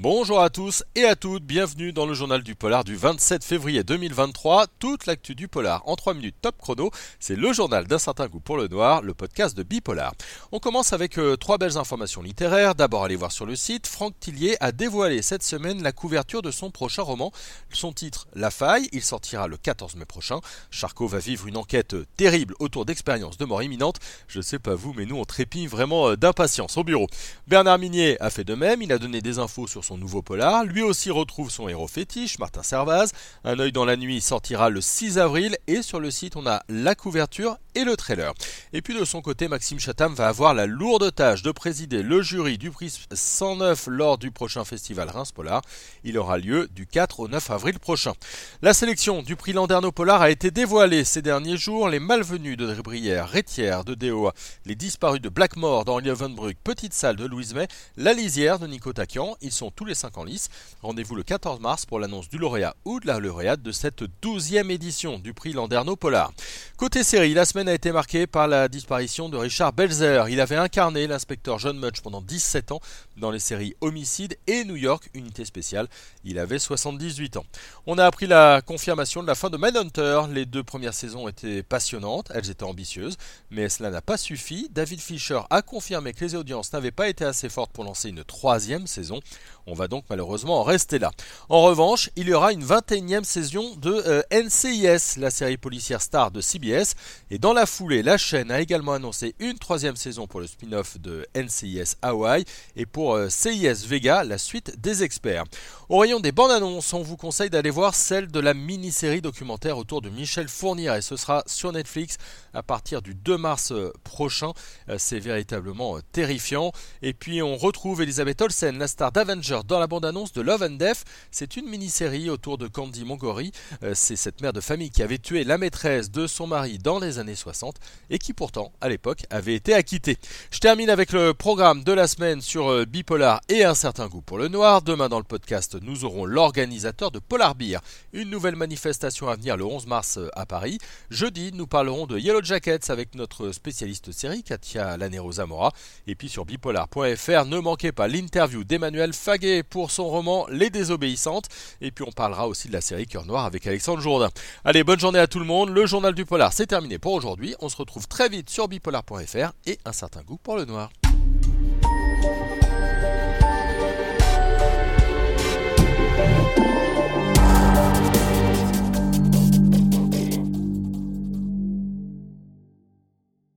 Bonjour à tous et à toutes, bienvenue dans le journal du polar du 27 février 2023. Toute l'actu du polar en 3 minutes top chrono, c'est le journal d'un certain goût pour le noir, le podcast de Bipolar. On commence avec euh, trois belles informations littéraires. D'abord, allez voir sur le site, Franck Tillier a dévoilé cette semaine la couverture de son prochain roman. Son titre, La Faille, il sortira le 14 mai prochain. Charcot va vivre une enquête terrible autour d'expériences de mort imminente. Je sais pas vous, mais nous on trépigne vraiment euh, d'impatience au bureau. Bernard Minier a fait de même, il a donné des infos sur son nouveau polar. Lui aussi retrouve son héros fétiche, Martin Servaz. Un œil dans la nuit sortira le 6 avril et sur le site on a la couverture et le trailer. Et puis de son côté, Maxime Chatham va avoir la lourde tâche de présider le jury du prix 109 lors du prochain festival Reims Polar. Il aura lieu du 4 au 9 avril prochain. La sélection du prix Landerneau Polar a été dévoilée ces derniers jours. Les malvenus de Dribrière, Rétière de DOA, les disparus de Blackmore dans Lievenbrück, Petite Salle de Louise May, La Lisière de Nico Takian, ils sont tous les 5 en lice. Rendez-vous le 14 mars pour l'annonce du lauréat ou de la lauréate de cette 12e édition du prix Landerneau Polar. Côté série, la semaine a été marquée par la disparition de Richard Belzer. Il avait incarné l'inspecteur John Mudge pendant 17 ans dans les séries Homicide et New York, unité spéciale. Il avait 78 ans. On a appris la confirmation de la fin de Manhunter. Les deux premières saisons étaient passionnantes, elles étaient ambitieuses, mais cela n'a pas suffi. David Fisher a confirmé que les audiences n'avaient pas été assez fortes pour lancer une troisième saison. On va donc malheureusement en rester là. En revanche, il y aura une 21e saison de euh, NCIS, la série policière star de CBS. Et dans la foulée, la chaîne a également annoncé une troisième saison pour le spin-off de NCIS Hawaii et pour euh, CIS Vega, la suite des experts. Au rayon des bandes annonces, on vous conseille d'aller voir celle de la mini-série documentaire autour de Michel Fournier et ce sera sur Netflix à partir du 2 mars euh, prochain. C'est véritablement terrifiant. Et puis on retrouve Elisabeth Olsen, la star d'Avengers dans la bande-annonce de Love and Death. C'est une mini-série autour de Candy Mongori. Euh, c'est cette mère de famille qui avait tué la maîtresse de son mari dans les années 60 et qui pourtant, à l'époque, avait été acquittée. Je termine avec le programme de la semaine sur euh, Bipolar et un certain goût pour le noir. Demain dans le podcast, nous aurons l'organisateur de Polar Beer, une nouvelle manifestation à venir le 11 mars euh, à Paris. Jeudi, nous parlerons de Yellow Jackets avec notre spécialiste série Katia Lanero Zamora. Et puis sur bipolar.fr, ne manquez pas l'interview d'Emmanuel Faguet pour son roman Les Désobéissantes. Et puis on parlera aussi de la série Cœur Noir avec Alexandre Jourdain. Allez, bonne journée à tout le monde. Le journal du polar, c'est terminé pour aujourd'hui. On se retrouve très vite sur bipolar.fr et un certain goût pour le noir.